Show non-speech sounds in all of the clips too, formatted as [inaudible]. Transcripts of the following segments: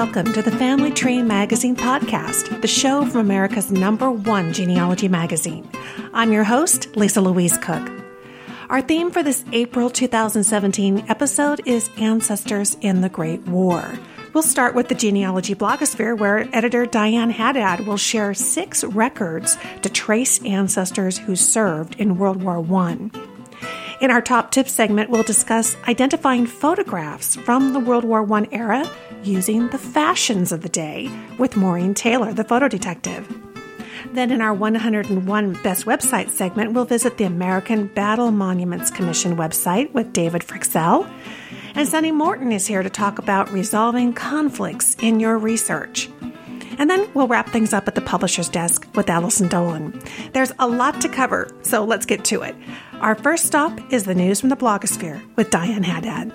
welcome to the Family Tree Magazine podcast, the show from America's number one genealogy magazine. I'm your host, Lisa Louise Cooke. Our theme for this April 2017 episode is Ancestors in the Great War. We'll start with the genealogy blogosphere, where editor Diane Haddad will share six records to trace ancestors who served in World War I. In our top tips segment, we'll discuss identifying photographs from the World War I era using the fashions of the day with Maureen Taylor, the photo detective. Then, in our 101 Best Websites segment, we'll visit the American Battle Monuments Commission website with David Fryxell. And Sunny Morton is here to talk about resolving conflicts in your research. And then we'll wrap things up at the publisher's desk with Allison Dolan. There's a lot to cover, so let's get to it. Our first stop is the news from the blogosphere with Diane Haddad.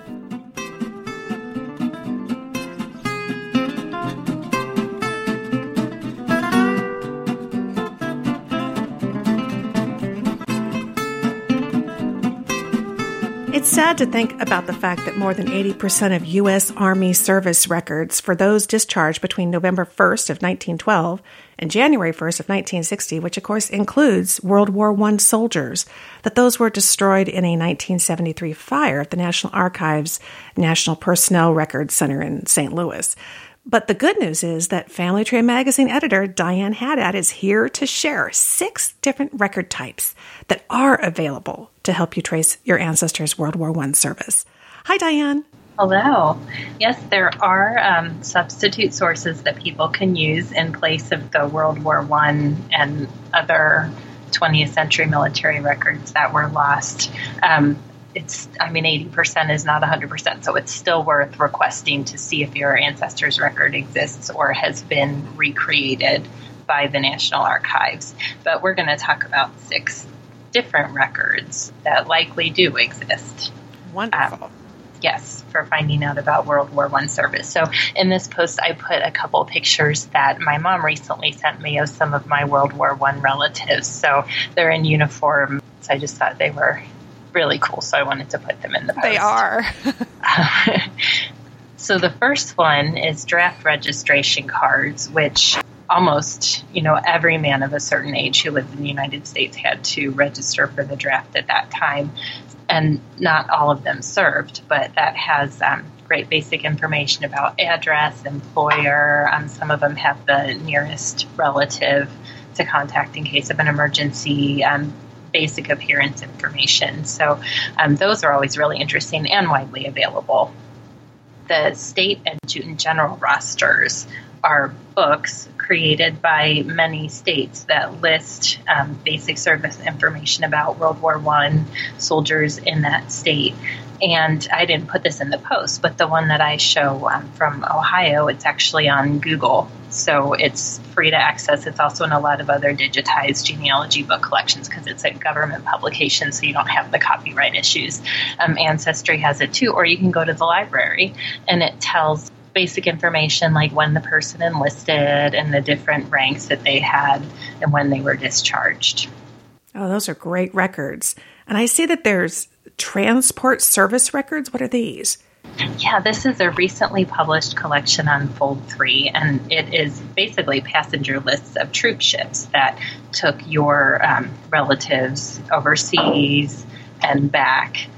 It's sad to think about the fact that more than 80% of U.S. Army service records for those discharged between November 1st of 1912 and January 1st of 1960, which of course includes World War I soldiers, that those were destroyed in a 1973 fire at the National Archives National Personnel Records Center in St. Louis. But the good news is that Family Tree Magazine editor Diane Haddad is here to share six different record types that are available to help you trace your ancestors' World War I service. Hi, Diane. Hello. Yes, there are um, substitute sources that people can use in place of the World War I and other 20th century military records that were lost. Um, it's i mean 80% is not 100% so it's still worth requesting to see if your ancestors record exists or has been recreated by the national archives. But we're going to talk about six different records that likely do exist. Wonderful. Um, yes for finding out about world war one service. So in this post i put a couple pictures that my mom recently sent me of some of my world war one relatives. So they're in uniform. So i just thought they were really cool, so I wanted to put them in the post. They are. [laughs] so the first one is draft registration cards, which almost you know every man of a certain age who lived in the United States had to register for the draft at that time, and not all of them served, but that has. Um, great basic information about address, employer. Um, some of them have the nearest relative to contact in case of an emergency. Um, basic appearance information. So um, those are always really interesting and widely available. The state adjutant general rosters are books created by many states that list um, basic service information about World War I soldiers in that state. And I didn't put this in the post, but the one that I show um, from Ohio, it's actually on Google. So it's free to access. It's also in a lot of other digitized genealogy book collections because it's a government publication, so you don't have the copyright issues. Um, Ancestry has it too, or you can go to the library and it tells basic information like when the person enlisted and the different ranks that they had and when they were discharged. Oh, those are great records. And I see that there's transport service records. What are these? Yeah, this is a recently published collection on Fold 3, and it is basically passenger lists of troop ships that took your um, relatives overseas and back.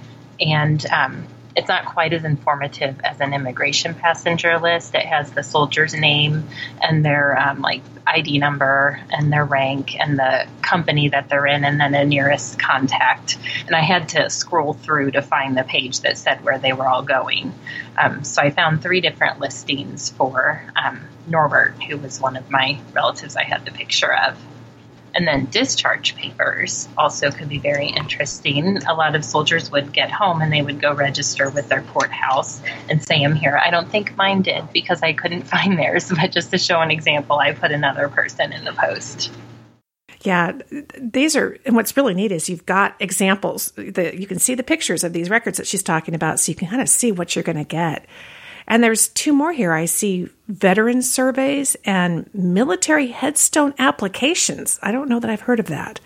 And um, it's not quite as informative as an immigration passenger list. It has the soldier's name and their um, like ID number and their rank and the company that they're in, and then a nearest contact. And I had to scroll through to find the page that said where they were all going. Um, so I found three different listings for um, Norbert, who was one of my relatives I had the picture of. And then discharge papers also could be very interesting. A lot of soldiers would get home and they would go register with their courthouse and say, I'm here. I don't think mine did because I couldn't [laughs] find theirs, but just to show an example, I put another person in the post. Yeah, these are, and what's really neat is you've got examples that you can see the pictures of these records that she's talking about, so you can kind of see what you're going to get. And there's two more here. I see veteran surveys and military headstone applications. I don't know that I've heard of that.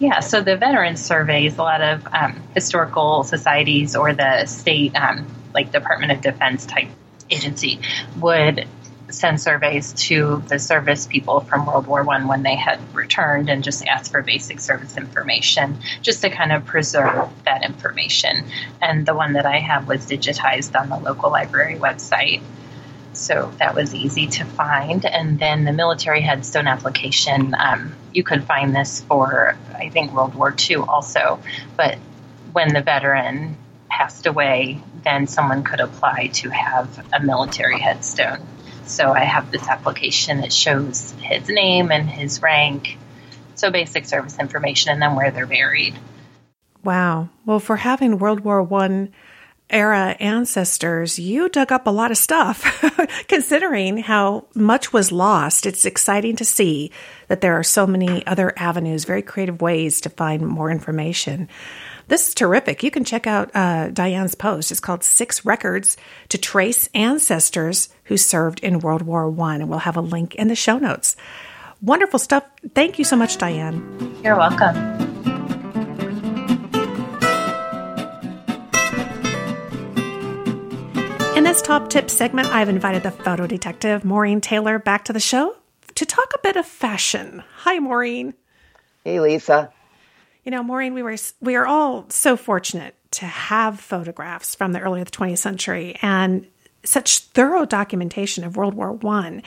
Yeah, so the veteran surveys, a lot of um, historical societies or the state, um, like Department of Defense type agency, would send surveys to the service people from World War One when they had returned and just ask for basic service information, just to kind of preserve that information. And the one that I have was digitized on the local library website. So that was easy to find. And then the military headstone application, um, you could find this for, I think, World War II also. But when the veteran passed away, then someone could apply to have a military headstone. So I have this application that shows his name and his rank, so basic service information, and then where they're buried. Wow. Well, for having World War One era ancestors, you dug up a lot of stuff. [laughs] Considering how much was lost, it's exciting to see that there are so many other avenues, very creative ways to find more information. This is terrific. You can check out uh, Diane's post. It's called Six Records to Trace Ancestors Who Served in World War One, and we'll have a link in the show notes. Wonderful stuff. Thank you so much, Diane. You're welcome. This top tip segment, I've invited the photo detective, Maureen Taylor, back to the show to talk a bit of fashion. Hi, Maureen. Hey, Lisa. You know, Maureen, we were we are all so fortunate to have photographs from the early 20th century and such thorough documentation of World War One.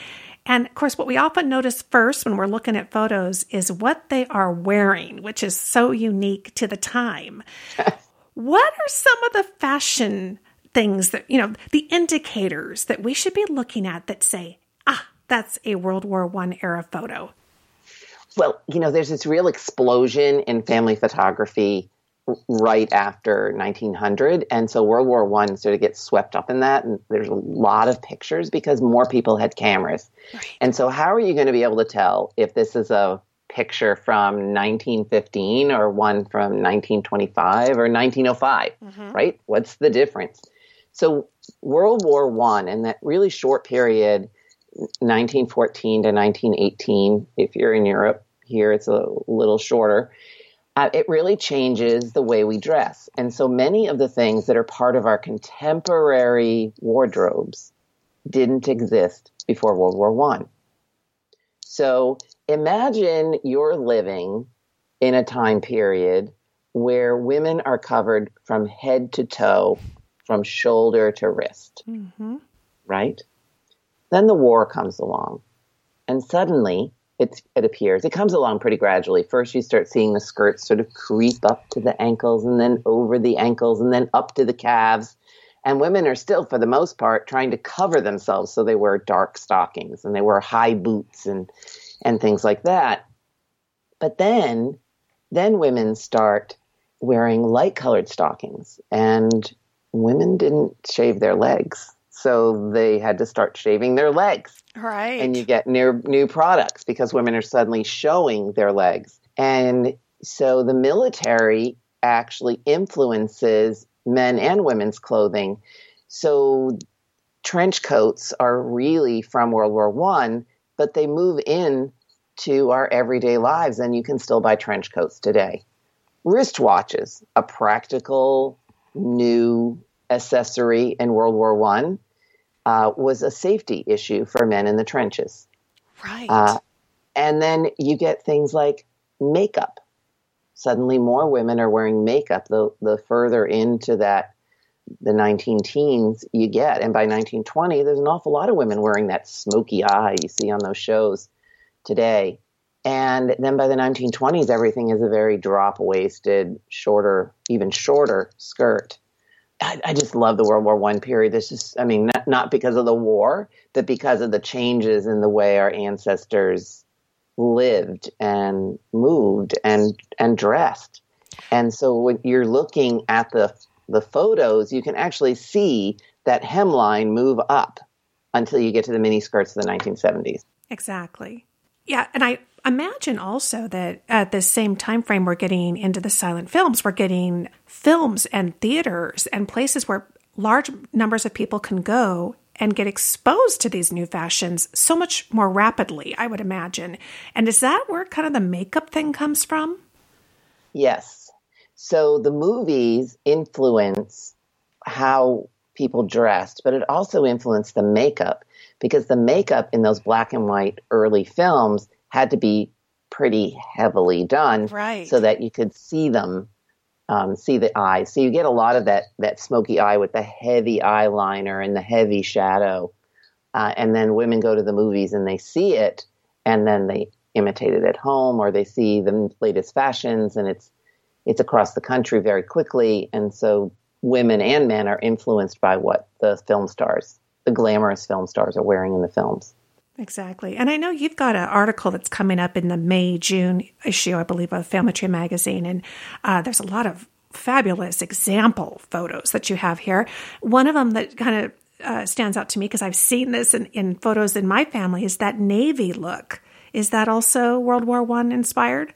And of course, what we often notice first when we're looking at photos is what they are wearing, which is so unique to the time. [laughs] what are some of the fashion things that, you know, the indicators that we should be looking at that say, ah, that's a World War One era photo? Well, you know, there's this real explosion in family photography right after 1900 and so world war one sort of gets swept up in that and there's a lot of pictures because more people had cameras right. and so how are you going to be able to tell if this is a picture from 1915 or one from 1925 or 1905 mm-hmm. right what's the difference so world war one and that really short period 1914 to 1918 if you're in europe here it's a little shorter. Uh, it really changes the way we dress. And so many of the things that are part of our contemporary wardrobes didn't exist before World War One. So imagine you're living in a time period where women are covered from head to toe, from shoulder to wrist, mm-hmm. right? Then the war comes along, and suddenly it, it appears. It comes along pretty gradually. First, you start seeing the skirts sort of creep up to the ankles and then over the ankles and then up to the calves. And women are still, for the most part, trying to cover themselves. So they wear dark stockings and they wear high boots and, and things like that. But then, then women start wearing light colored stockings and women didn't shave their legs. So they had to start shaving their legs. Right. And you get new, new products because women are suddenly showing their legs. And so the military actually influences men and women's clothing. So trench coats are really from World War One, but they move in to our everyday lives, and you can still buy trench coats today. Wristwatches, a practical new accessory in World War One, uh, was a safety issue for men in the trenches. Right. Uh, and then you get things like makeup. Suddenly, more women are wearing makeup. The the further into that the 19 teens you get, and by 1920, there's an awful lot of women wearing that smoky eye you see on those shows today. And then by the 1920s, everything is a very drop waisted, shorter, even shorter skirt. I, I, just love the World War One period. This is, I mean, not, not because of the war, but because of the changes in the way our ancestors lived and moved and and dressed. And so when you're looking at the the photos, you can actually see that hemline move up until you get to the mini skirts of the 1970s. Exactly. Yeah, and I imagine also that at the same time frame we're getting into the silent films, we're getting films and theaters and places where large numbers of people can go and get exposed to these new fashions so much more rapidly, I would imagine. And is that where kind of the makeup thing comes from? Yes. So the movies influence how people dressed, but it also influenced the makeup because the makeup in those black and white early films had to be pretty heavily done right. so that you could see them um, see the eyes so you get a lot of that that smoky eye with the heavy eyeliner and the heavy shadow uh, and then women go to the movies and they see it and then they imitate it at home or they see the latest fashions and it's it's across the country very quickly. And so women and men are influenced by what the film stars the glamorous film stars are wearing in the films Exactly. And I know you've got an article that's coming up in the May June issue, I believe, of Family Tree magazine. And uh, there's a lot of fabulous example photos that you have here. One of them that kind of uh, stands out to me because I've seen this in, in photos in my family is that navy look. Is that also World War One inspired?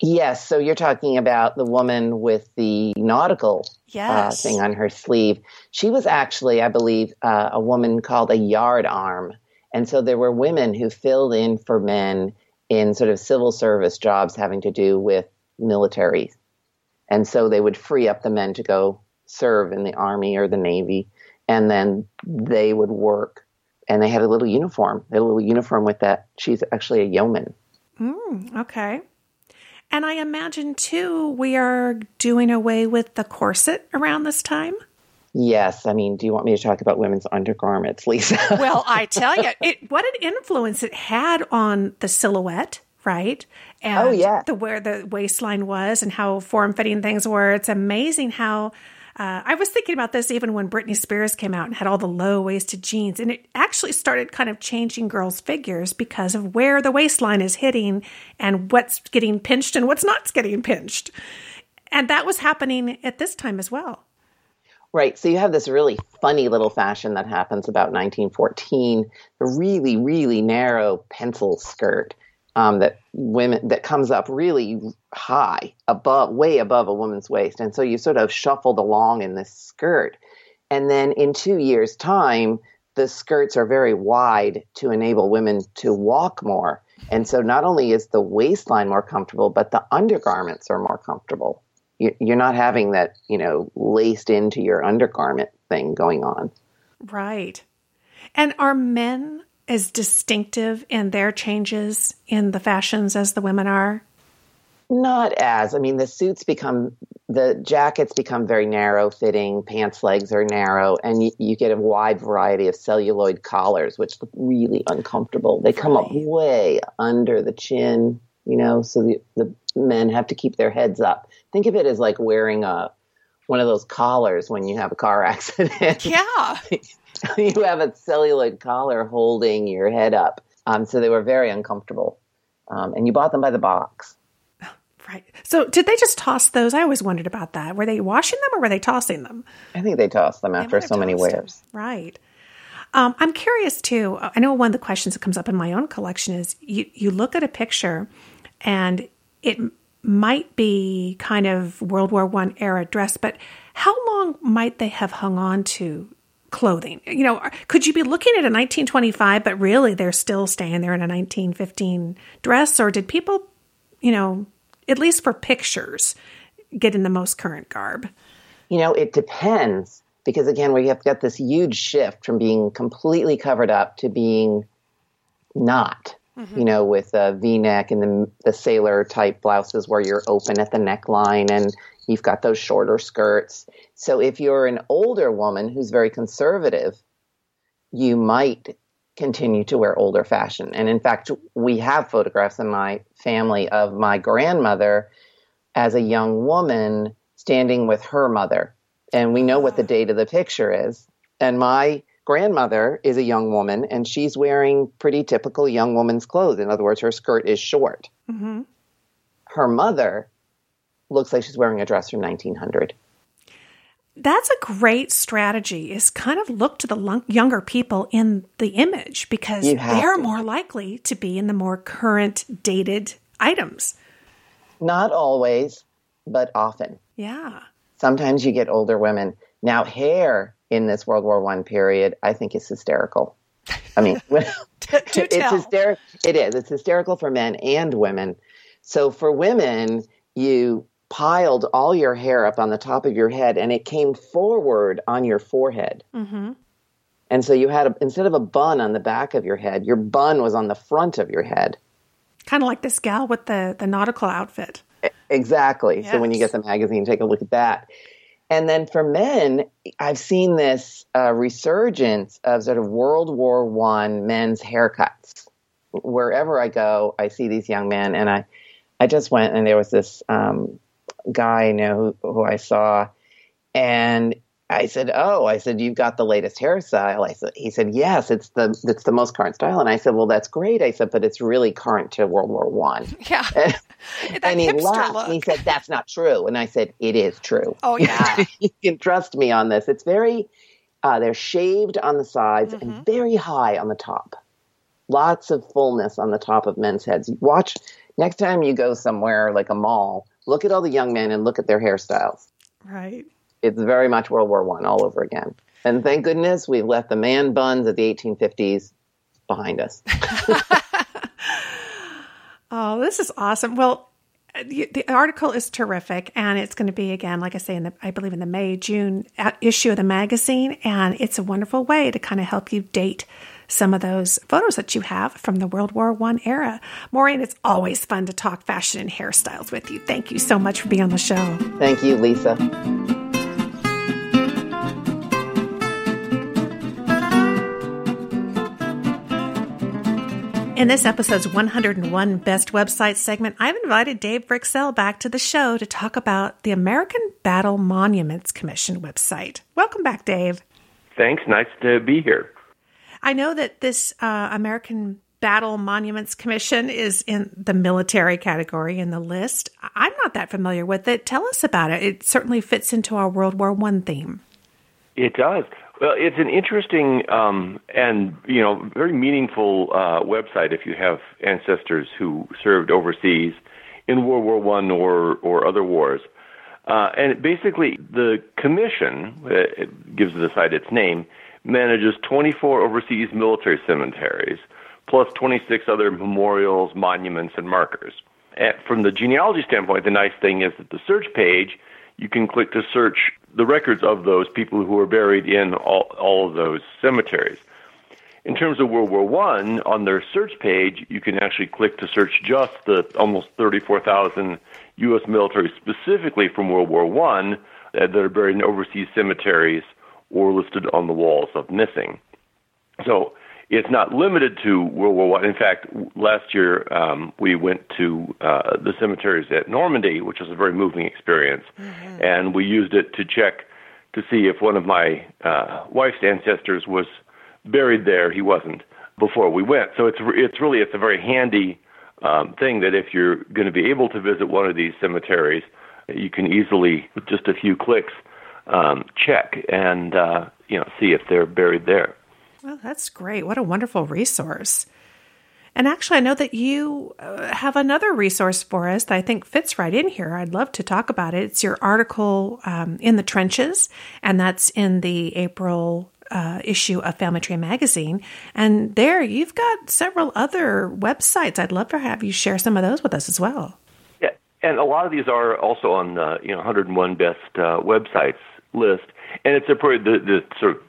Yes. So you're talking about the woman with the nautical uh, yes. uh, thing on her sleeve. She was actually, I believe, uh, a woman called a yard arm and so there were women who filled in for men in sort of civil service jobs having to do with military. And so they would free up the men to go serve in the army or the navy. And then they would work. And they had a little uniform, a little uniform with that. She's actually a yeoman. Mm, okay. And I imagine too, we are doing away with the corset around this time. Yes, I mean, do you want me to talk about women's undergarments, Lisa? [laughs] well, I tell you, it, what an influence it had on the silhouette, right? And oh yeah, the where the waistline was and how form fitting things were. It's amazing how. Uh, I was thinking about this even when Britney Spears came out and had all the low waisted jeans, and it actually started kind of changing girls' figures because of where the waistline is hitting and what's getting pinched and what's not getting pinched. And that was happening at this time as well. Right. So you have this really funny little fashion that happens about 1914, a really, really narrow pencil skirt um, that women that comes up really high, above, way above a woman's waist, and so you sort of shuffled along in this skirt, and then in two years' time, the skirts are very wide to enable women to walk more, and so not only is the waistline more comfortable, but the undergarments are more comfortable you're not having that, you know, laced into your undergarment thing going on. Right. And are men as distinctive in their changes in the fashions as the women are? Not as. I mean, the suits become, the jackets become very narrow fitting, pants legs are narrow, and you, you get a wide variety of celluloid collars, which look really uncomfortable. They come right. up way under the chin, you know, so the, the men have to keep their heads up. Think of it as like wearing a one of those collars when you have a car [laughs] accident. Yeah. [laughs] you have a celluloid collar holding your head up. Um, so they were very uncomfortable. Um, and you bought them by the box. [sighs] Right. So did they just toss those? I always wondered about that. Were they washing them or were they tossing them? I think they tossed them after so many wears. Them. Right. Um, I'm curious too. I know one of the questions that comes up in my own collection is you, you look at a picture and it might be kind of World War One era dress, but how long might they have hung on to clothing? You know, could you be looking at a 1925, but really they're still staying there in a 1915 dress, or did people, you know, at least for pictures, get in the most current garb? You know, it depends because again, we have got this huge shift from being completely covered up to being not mm-hmm. you know, with a V-neck and the, the sailor type blouses where you're open at the neckline and you've got those shorter skirts. So if you're an older woman who's very conservative, you might continue to wear older fashion. And in fact, we have photographs in my family of my grandmother as a young woman standing with her mother. And we know what the date of the picture is. And my grandmother is a young woman and she's wearing pretty typical young woman's clothes. In other words, her skirt is short. Mm-hmm. Her mother looks like she's wearing a dress from 1900. That's a great strategy is kind of look to the younger people in the image because they're to. more likely to be in the more current dated items. Not always, but often. Yeah. Sometimes you get older women. Now hair in this World War One period, I think is hysterical. I mean, [laughs] [laughs] it's hysterical. It is. It's hysterical for men and women. So for women, you piled all your hair up on the top of your head, and it came forward on your forehead. Mm-hmm. And so you had a, instead of a bun on the back of your head, your bun was on the front of your head. Kind of like this gal with the, the nautical outfit. Exactly. Yes. So when you get the magazine, take a look at that. And then for men, I've seen this uh, resurgence of sort of World War One men's haircuts. Wherever I go, I see these young men, and I, I just went and there was this um, guy I know who, who I saw, and I said, "Oh, I said you've got the latest hairstyle." I said, "He said yes, it's the it's the most current style." And I said, "Well, that's great." I said, "But it's really current to World War One." [laughs] Yeah, [laughs] and he laughed. Look. And he said, "That's not true." And I said, "It is true." Oh [laughs] yeah, you can trust me on this. It's very uh, they're shaved on the sides mm-hmm. and very high on the top. Lots of fullness on the top of men's heads. Watch next time you go somewhere like a mall. Look at all the young men and look at their hairstyles. Right it's very much World War One all over again. And thank goodness we've left the man buns of the 1850s behind us. [laughs] oh, this is awesome. Well, the, article is terrific, and it's going to be again, like I say, in the I believe in the May June uh, issue of the magazine, and it's a wonderful way to kind of help you date some of those photos that you have from the World War One era. Maureen, it's always fun to talk fashion and hairstyles with you. Thank you so much for being on the show. Thank you, Lisa. In this episode's 101 Best Websites segment, I've invited Dave Fryxell back to the show to talk about the American Battle Monuments Commission website. Welcome back, Dave. Thanks. Nice to be here. I know that this uh, American Battle Monuments Commission is in the military category in the list. I'm not that familiar with it. Tell us about it. It certainly fits into our World War One theme. It does. Well, it's an interesting um, and you know very meaningful uh, website if you have ancestors who served overseas in World War One or or other wars. Uh, and basically, the commission uh, it gives the site its name manages 24 overseas military cemeteries plus 26 other memorials, monuments, and markers. And from the genealogy standpoint, the nice thing is that the search page you can click to search the records of those people who are buried in all, all of those cemeteries. In terms of World War One, on their search page, you can actually click to search just the almost 34,000 U.S. military specifically from World War One uh, that are buried in overseas cemeteries or listed on the walls of missing. So it's not limited to World War One. In fact, last year um, we went to uh, the cemeteries at Normandy, which was a very moving experience, mm-hmm. and we used it to check to see if one of my uh, wife's ancestors was buried there. He wasn't before we went, so it's it's really it's a very handy um, thing that if you're going to be able to visit one of these cemeteries, you can easily with just a few clicks um, check and uh, you know see if they're buried there. Well, that's great. What a wonderful resource. And actually, I know that you uh, have another resource for us that I think fits right in here. I'd love to talk about it. It's your article um, in the trenches, and that's in the April uh, issue of Family Tree Magazine. And there you've got several other websites. I'd love to have you share some of those with us as well. Yeah, and a lot of these are also on the you know 101 best uh, websites list. And it's a the, the sort of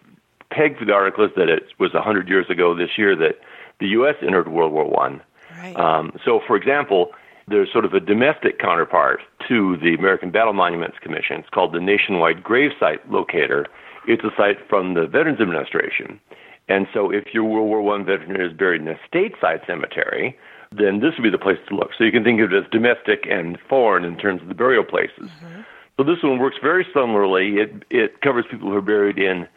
peg for the article is that it was 100 years ago this year that the U.S. entered World War One. Right. Um, so, for example, there's sort of a domestic counterpart to the American Battle Monuments Commission. It's called the Nationwide Gravesite Locator. It's a site from the Veterans Administration. And so, if your World War One veteran is buried in a stateside cemetery, then this would be the place to look. So you can think of it as domestic and foreign in terms of the burial places. Mm-hmm. So this one works very similarly. It it covers people who are buried in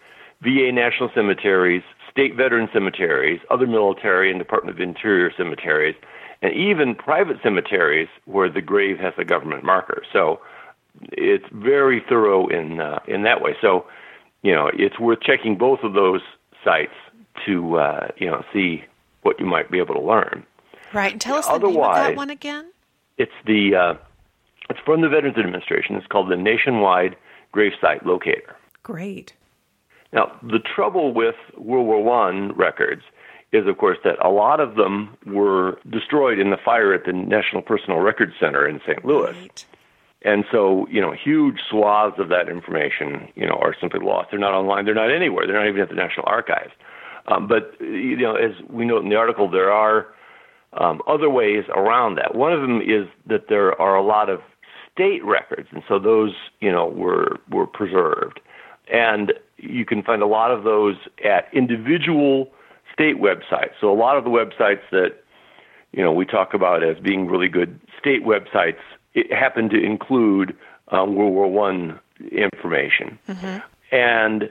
VA national cemeteries, state veteran cemeteries, other military and Department of Interior cemeteries, and even private cemeteries where the grave has a government marker. So it's very thorough in uh, in that way. So you know it's worth checking both of those sites to uh, you know see what you might be able to learn. Right. And tell us the name of that one again. It's the uh, it's from the Veterans Administration. It's called the Nationwide Gravesite Locator. Great. Now, the trouble with World War One records is, of course, that a lot of them were destroyed in the fire at the National Personal Records Center in St. Louis. Right. And so, you know, huge swaths of that information, you know, are simply lost. They're not online. They're not anywhere. They're not even at the National Archives. Um, but you know, as we note in the article, there are um, other ways around that. One of them is that there are a lot of state records, and so those, you know, were were preserved, and you can find a lot of those at individual state websites. So a lot of the websites that you know we talk about as being really good state websites it happened to include um, World War One information, mm-hmm. and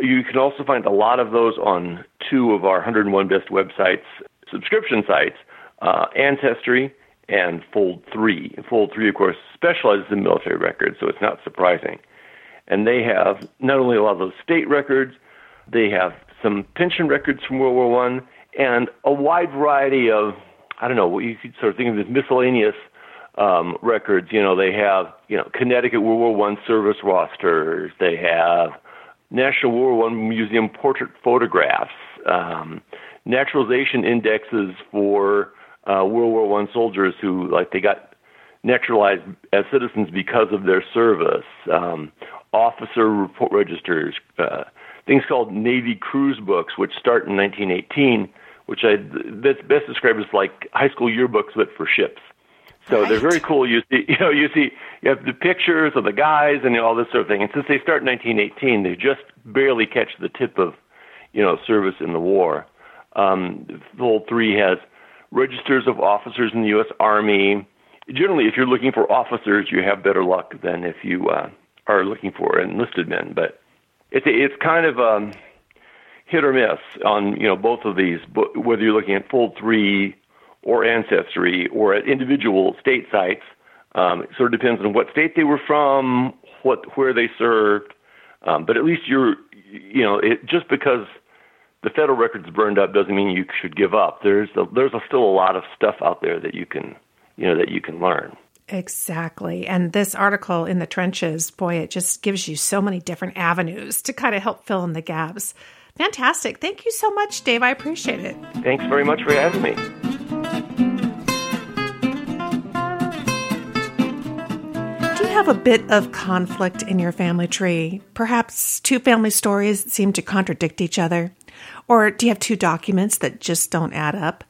you can also find a lot of those on two of our 101 best websites subscription sites, uh, Ancestry and Fold 3. Fold 3, of course, specializes in military records, so it's not surprising. And they have not only a lot of those state records, they have some pension records from World War One, and a wide variety of I don't know what you could sort of think of as miscellaneous um, records. You know, they have you know Connecticut World War One service rosters. They have National World War One Museum portrait photographs, um, naturalization indexes for uh, World War One soldiers who like they got naturalized as citizens because of their service, um, officer report registers, uh, things called Navy cruise books, which start in 1918, which I that's best described as like high school yearbooks but for ships. So right. they're very cool. You see, [laughs] you know, you see, you have the pictures of the guys and all this sort of thing. And since they start in 1918, they just barely catch the tip of, you know, service in the war. Um, Fold Three has registers of officers in the U.S. Army. Generally, if you're looking for officers, you have better luck than if you uh, are looking for enlisted men. But it's it's kind of um, hit or miss on you know both of these. Whether you're looking at Fold Three or Ancestry or at individual state sites, um, it sort of depends on what state they were from, what where they served. Um, but at least you're you know it, just because the federal record's burned up doesn't mean you should give up. There's a, there's a, still a lot of stuff out there that you can you know that you can learn. Exactly. And this article in the trenches, boy, it just gives you so many different avenues to kind of help fill in the gaps. Fantastic. Thank you so much, Dave. I appreciate it. Thanks very much for having me. Do you have a bit of conflict in your family tree? Perhaps two family stories seem to contradict each other? Or do you have two documents that just don't add up?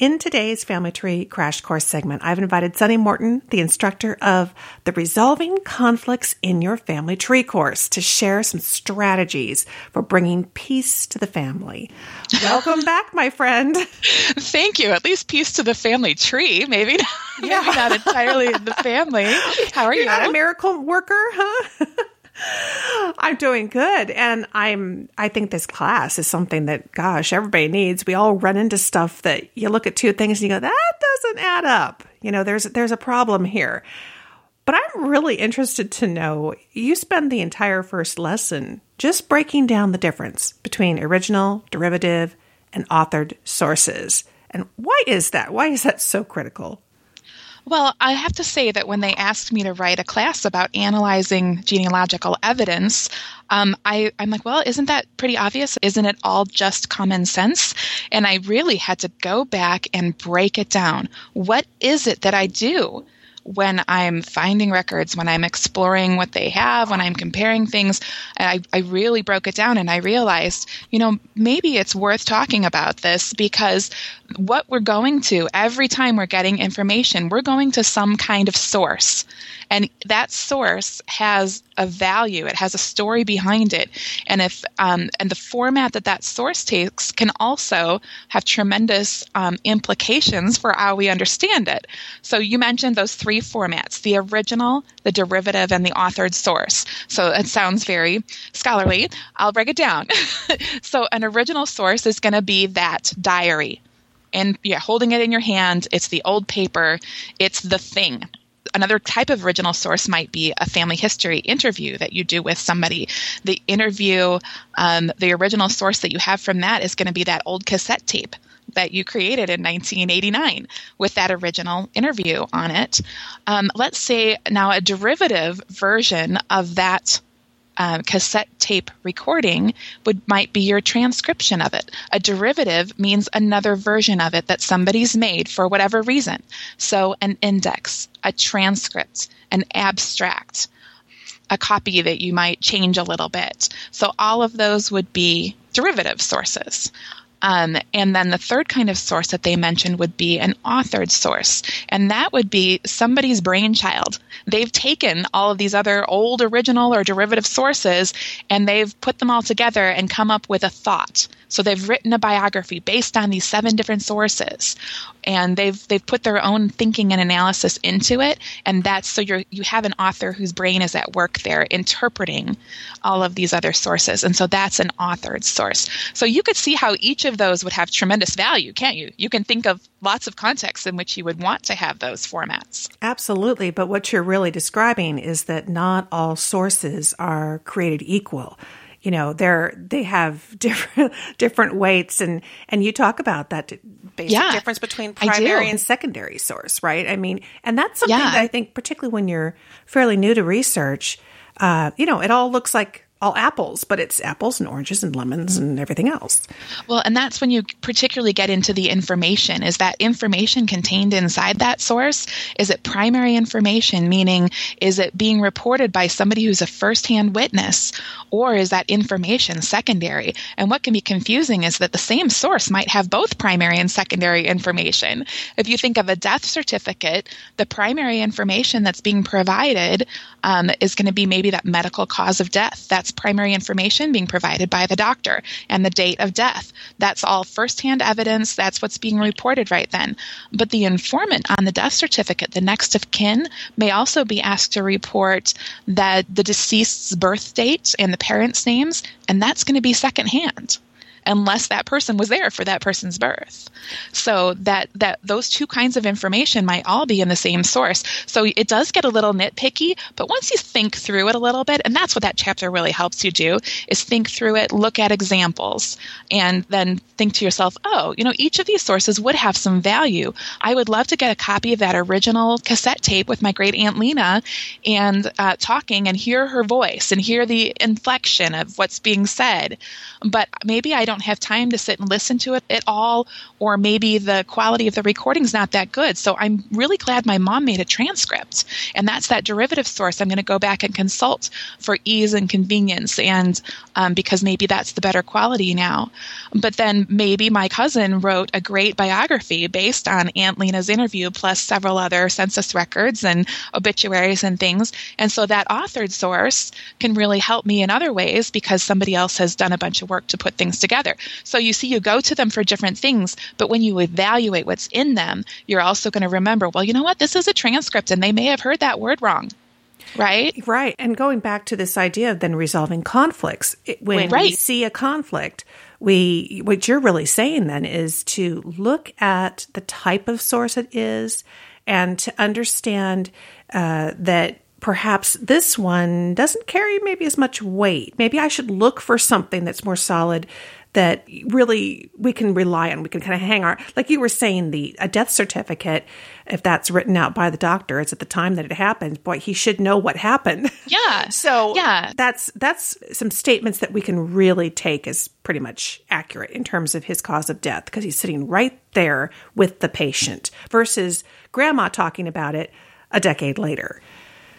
In today's Family Tree Crash Course segment, I've invited Sunny Morton, the instructor of the Resolving Conflicts in Your Family Tree course, to share some strategies for bringing peace to the family. Welcome back, my friend. Thank you. At least peace to the family tree. Maybe, [laughs] yeah. maybe not entirely in the family. How are You're you? Not a miracle worker, huh? [laughs] I'm doing good. And I'm, I think this class is something that, gosh, everybody needs. We all run into stuff that you look at two things and you go, that doesn't add up. You know, there's, there's a problem here. But I'm really interested to know you spend the entire first lesson just breaking down the difference between original, derivative, and authored sources. And why is that? Why is that so critical? Well, I have to say that when they asked me to write a class about analyzing genealogical evidence, um, I, I'm like, well, isn't that pretty obvious? Isn't it all just common sense? And I really had to go back and break it down. What is it that I do? when I'm finding records, when I'm exploring what they have, when I'm comparing things. I, I really broke it down and I realized, you know, maybe it's worth talking about this because what we're going to every time we're getting information, we're going to some kind of source. And that source has a value, it has a story behind it. And if, um, and the format that that source takes can also have tremendous um, implications for how we understand it. So you mentioned those three formats the original, the derivative, and the authored source. So it sounds very scholarly. I'll break it down. [laughs] so an original source is going to be that diary and yeah, holding it in your hand, it's the old paper, it's the thing. Another type of original source might be a family history interview that you do with somebody. The interview, um, the original source that you have from that is going to be that old cassette tape that you created in 1989 with that original interview on it. Um, let's say now a derivative version of that um, cassette tape recording would might be your transcription of it. A derivative means another version of it that somebody's made for whatever reason. So an index, a transcript, an abstract, a copy that you might change a little bit. So all of those would be derivative sources. Um, and then the third kind of source that they mentioned would be an authored source. And that would be somebody's brainchild. They've taken all of these other old original or derivative sources and they've put them all together and come up with a thought. So they've written a biography based on these seven different sources, and they've they've put their own thinking and analysis into it. And that's so you you have an author whose brain is at work there interpreting all of these other sources, and so that's an authored source. So you could see how each of those would have tremendous value, can't you? You can think of lots of contexts in which you would want to have those formats. Absolutely, but what you're really describing is that not all sources are created equal you know they're they have [laughs] different different weights and and you talk about that basic yeah, difference between primary and secondary source right i mean and that's something yeah. that i think particularly when you're fairly new to research uh, you know it all looks like all apples, but it's apples and oranges and lemons and everything else. Well, and that's when you particularly get into the information. Is that information contained inside that source? Is it primary information, meaning is it being reported by somebody who's a firsthand witness, or is that information secondary? And what can be confusing is that the same source might have both primary and secondary information. If you think of a death certificate, the primary information that's being provided um, is going to be maybe that medical cause of death. That's primary information being provided by the doctor and the date of death. That's all firsthand evidence. That's what's being reported right then. But the informant on the death certificate, the next of kin, may also be asked to report that the deceased's birth date and the parents' names, and that's going to be secondhand unless that person was there for that person's birth. So that that those two kinds of information might all be in the same source. So it does get a little nitpicky, but once you think through it a little bit, and that's what that chapter really helps you do, is think through it, look at examples, and then think to yourself, oh, you know, each of these sources would have some value. I would love to get a copy of that original cassette tape with my great aunt Lena and uh, talking and hear her voice and hear the inflection of what's being said. But maybe I don't have time to sit and listen to it at all, or maybe the quality of the recording's not that good. So I'm really glad my mom made a transcript, and that's that derivative source I'm going to go back and consult for ease and convenience, and um, because maybe that's the better quality now. But then maybe my cousin wrote a great biography based on Aunt Lena's interview, plus several other census records and obituaries and things, and so that authored source can really help me in other ways because somebody else has done a bunch of work to put things together together. So you see, you go to them for different things, but when you evaluate what's in them, you're also going to remember, well, you know what? This is a transcript and they may have heard that word wrong. Right? Right. And going back to this idea of then resolving conflicts, when right. we see a conflict, we what you're really saying then is to look at the type of source it is and to understand uh, that perhaps this one doesn't carry maybe as much weight. Maybe I should look for something that's more solid that really we can rely on. We can kind of hang our, like you were saying, the a death certificate, if that's written out by the doctor, it's at the time that it happened. Boy, he should know what happened. [laughs] Yeah. so yeah, that's that's some statements that we can really take as pretty much accurate in terms of his cause of death because he's sitting right there with the patient versus grandma talking about it a decade later.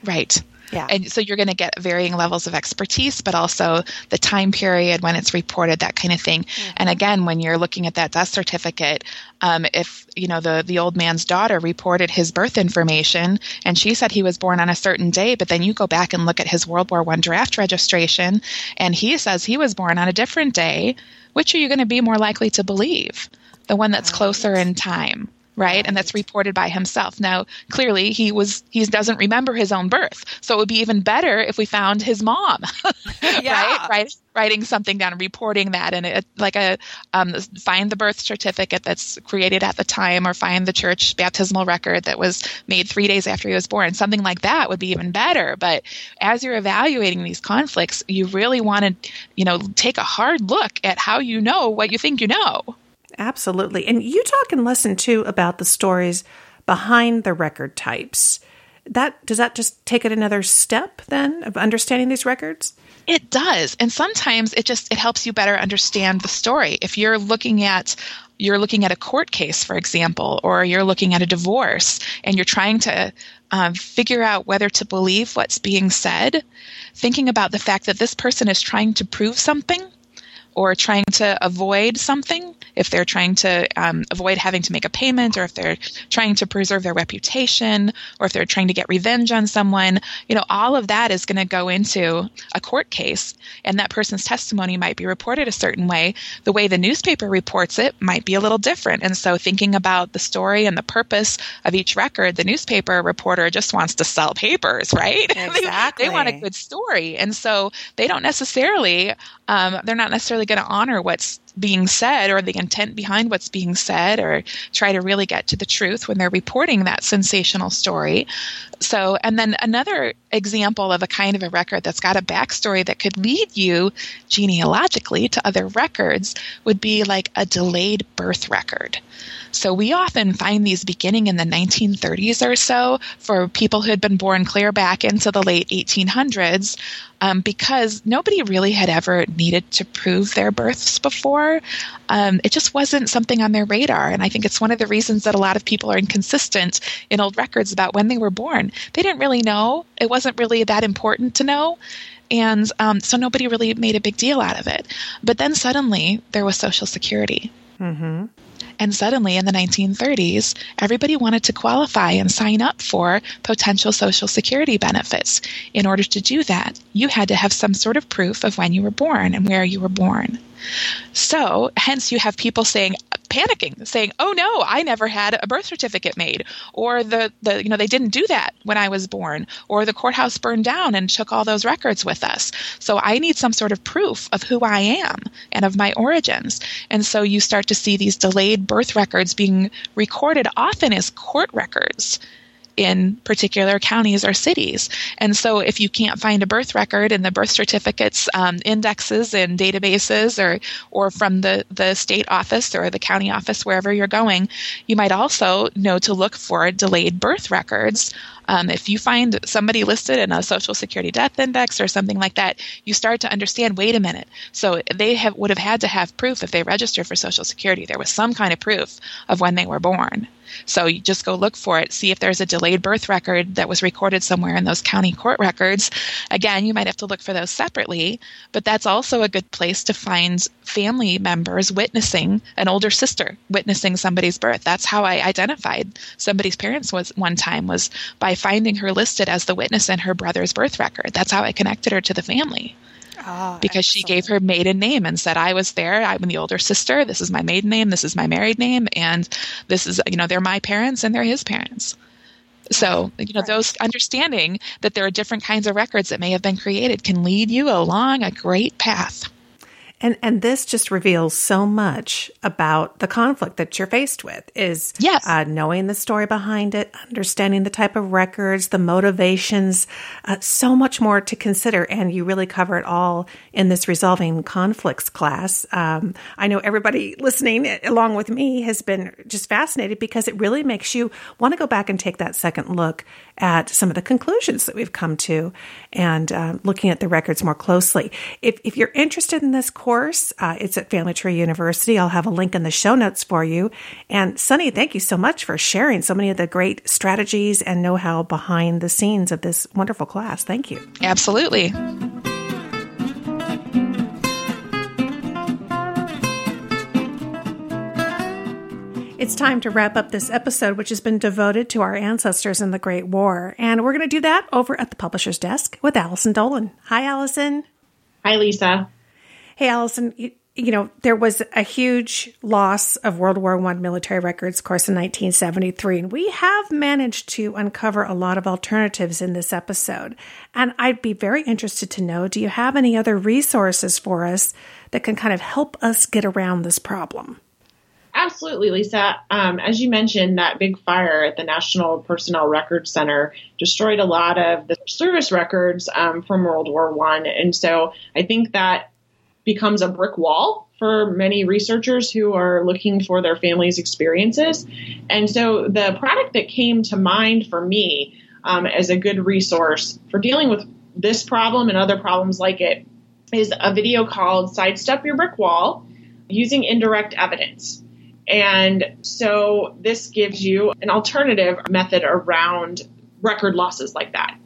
Right. Yeah. And so you're going to get varying levels of expertise, but also the time period when it's reported, that kind of thing. Mm-hmm. And again, when you're looking at that death certificate, um, if you know the the old man's daughter reported his birth information and she said he was born on a certain day, but then you go back and look at his World War One draft registration, and he says he was born on a different day. Which are you going to be more likely to believe? The one that's closer in time right? And that's reported by himself. Now clearly he was he doesn't remember his own birth. So it would be even better if we found his mom [laughs] yeah. right? Right writing something down reporting that. And it, like a um, find the birth certificate that's created at the time or find the church baptismal record that was made three days after he was born. Something like that would be even better. But as you're evaluating these conflicts you really want to you know take a hard look at how you know what you think you know Absolutely. And you talk in lesson two about the stories behind the record types. That does that just take it another step then of understanding these records? It does. And sometimes it just it helps you better understand the story. If you're looking at you're looking at a court case, for example, or you're looking at a divorce and you're trying to um, figure out whether to believe what's being said, thinking about the fact that this person is trying to prove something or trying to avoid something, if they're trying to um, avoid having to make a payment, or if they're trying to preserve their reputation, or if they're trying to get revenge on someone, you know, all of that is going to go into a court case, and that person's testimony might be reported a certain way. The way the newspaper reports it might be a little different. And so, thinking about the story and the purpose of each record, the newspaper reporter just wants to sell papers, right? Exactly. [laughs] they, they want a good story, and so they don't necessarily, um, they're not necessarily going to honor what's being said or the intent behind what's being said or try to really get to the truth when they're reporting that sensational story. So, and then another example of a kind of a record that's got a backstory that could lead you genealogically to other records would be like a delayed birth record. So we often find these beginning in the 1930s or so for people who had been born clear back into the late 1800s um, because nobody really had ever needed to prove their births before. Um, it just wasn't something on their radar. And I think it's one of the reasons that a lot of people are inconsistent in old records about when they were born. They didn't really know, it wasn't really that important to know. And um, so nobody really made a big deal out of it. But then suddenly there was Social Security. Mm-hmm. And suddenly in the 1930s, everybody wanted to qualify and sign up for potential Social Security benefits. In order to do that, you had to have some sort of proof of when you were born and where you were born. So, hence, you have people saying, panicking, saying, "Oh no, I never had a birth certificate made," or the the you know they didn't do that when I was born, or the courthouse burned down and took all those records with us. So I need some sort of proof of who I am and of my origins. And so you start to see these delayed birth records being recorded often as court records in particular counties or cities. And so, if you can't find a birth record in the birth certificates um, indexes and databases, or or from the the state office or the county office wherever you're going, you might also know to look for delayed birth records. Um, if you find somebody listed in a Social Security death index or something like that, you start to understand. Wait a minute. So they have would have had to have proof if they registered for Social Security. There was some kind of proof of when they were born. So you just go look for it, see if there's a delayed birth record that was recorded somewhere in those county court records. Again, you might have to look for those separately, but that's also a good place to find family members witnessing an older sister witnessing somebody's birth. That's how I identified somebody's parents was one time was by finding her listed as the witness in her brother's birth record. That's how I connected her to the family. Oh, because she gave her maiden name and said, I was there. I'm the older sister. This is my maiden name. This is my married name. And this is, you know, they're my parents and they're his parents. So, ah, you know, those understanding that there are different kinds of records that may have been created can lead you along a great path. And and this just reveals so much about the conflict that you're faced with. Is yes. Uh, knowing the story behind it, understanding the type of records, the motivations, uh, so much more to consider. And you really cover it all in this resolving conflicts class. Um, I know everybody listening, along with me, has been just fascinated because it really makes you want to go back and take that second look at some of the conclusions that we've come to and uh, looking at the records more closely. If, if you're interested in this course, uh, it's at Family Tree University. I'll have a link in the show notes for you. And Sunny, thank you so much for sharing so many of the great strategies and know how behind the scenes of this wonderful class. Thank you. Absolutely. It's time to wrap up this episode, which has been devoted to our ancestors in the Great War. And we're going to do that over at the publisher's desk with Allison Dolan. Hi, Allison. Hi, Lisa. Hey, Allison. You, you know, there was a huge loss of World War One military records, of course, in 1973, and we have managed to uncover a lot of alternatives in this episode. And I'd be very interested to know: Do you have any other resources for us that can kind of help us get around this problem? Absolutely, Lisa. Um, as you mentioned, that big fire at the National Personnel Records Center destroyed a lot of the service records um, from World War One, and so I think that becomes a brick wall for many researchers who are looking for their family's experiences. And so the product that came to mind for me um, as a good resource for dealing with this problem and other problems like it is a video called Sidestep Your Brick Wall Using Indirect Evidence. And so this gives you an alternative method around record losses like that.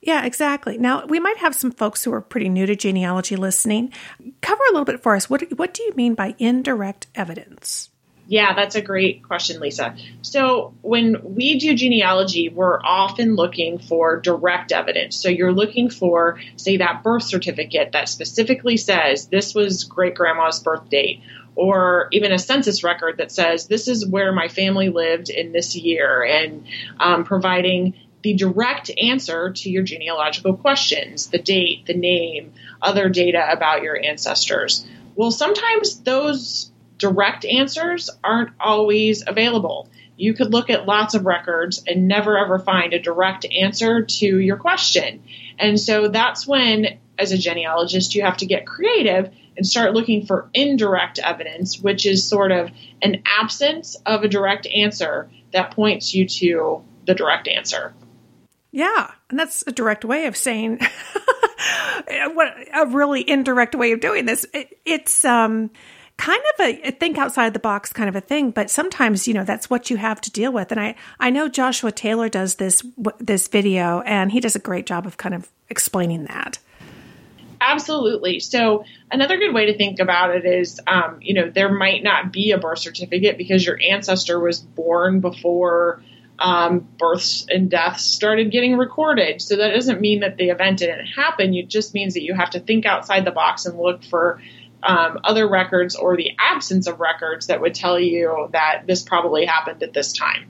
Yeah, exactly. Now, we might have some folks who are pretty new to genealogy listening. Cover a little bit for us. What, what do you mean by indirect evidence? Yeah, that's a great question, Lisa. So, when we do genealogy, we're often looking for direct evidence. So, you're looking for, say, that birth certificate that specifically says this was great grandma's birth date, or even a census record that says this is where my family lived in this year, and um, providing the direct answer to your genealogical questions the date, the name, other data about your ancestors. Well, sometimes those direct answers aren't always available. You could look at lots of records and never ever find a direct answer to your question. And so that's when, as a genealogist, you have to get creative and start looking for indirect evidence, which is sort of an absence of a direct answer that points you to the direct answer. Yeah, and that's a direct way of saying [laughs] what a really indirect way of doing this. It, it's um kind of a, think outside the box kind of a thing, but sometimes, you know, that's what you have to deal with. And I, I know Joshua Taylor does this, this video and he does a great job of kind of explaining that. Absolutely. So another good way to think about it is, um, you know, there might not be a birth certificate because your ancestor was born before um, births and deaths started getting recorded. So that doesn't mean that the event didn't happen. It just means that you have to think outside the box and look for um, other records or the absence of records that would tell you that this probably happened at this time.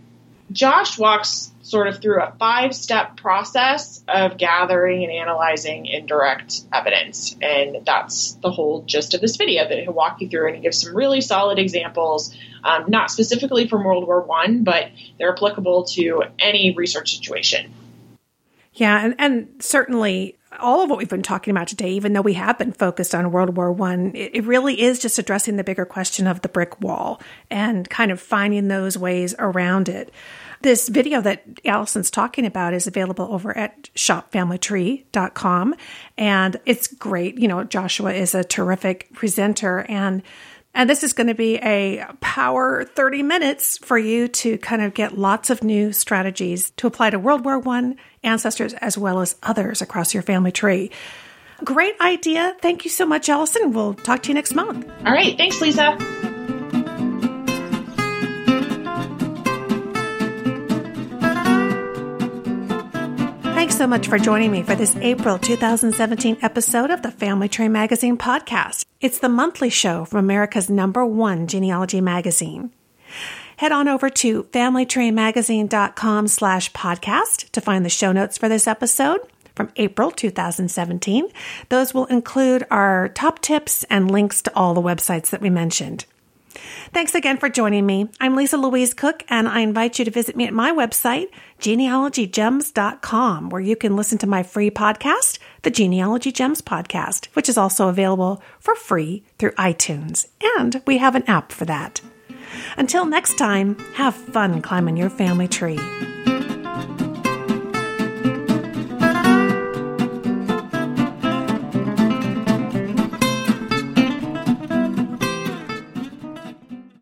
Josh walks sort of through a five step process of gathering and analyzing indirect evidence. And that's the whole gist of this video that he'll walk you through and he gives some really solid examples, um, not specifically from World War One, but they're applicable to any research situation. Yeah, and, and certainly all of what we've been talking about today, even though we have been focused on World War One, it, it really is just addressing the bigger question of the brick wall and kind of finding those ways around it. This video that Allison's talking about is available over at shopfamilytree.com and it's great. You know, Joshua is a terrific presenter and and this is going to be a power 30 minutes for you to kind of get lots of new strategies to apply to World War One ancestors as well as others across your family tree. Great idea. Thank you so much, Allison. We'll talk to you next month. All right. Thanks, Lisa. So much for joining me for this April 2017 episode of the Family Tree Magazine podcast. It's the monthly show from America's number one genealogy magazine. Head on over to familytreemagazine.com slash podcast to find the show notes for this episode from April 2017. Those will include our top tips and links to all the websites that we mentioned. Thanks again for joining me. I'm Lisa Louise Cooke, and I invite you to visit me at my website, genealogygems.com, where you can listen to my free podcast, the Genealogy Gems Podcast, which is also available for free through iTunes. And we have an app for that. Until next time, have fun climbing your family tree.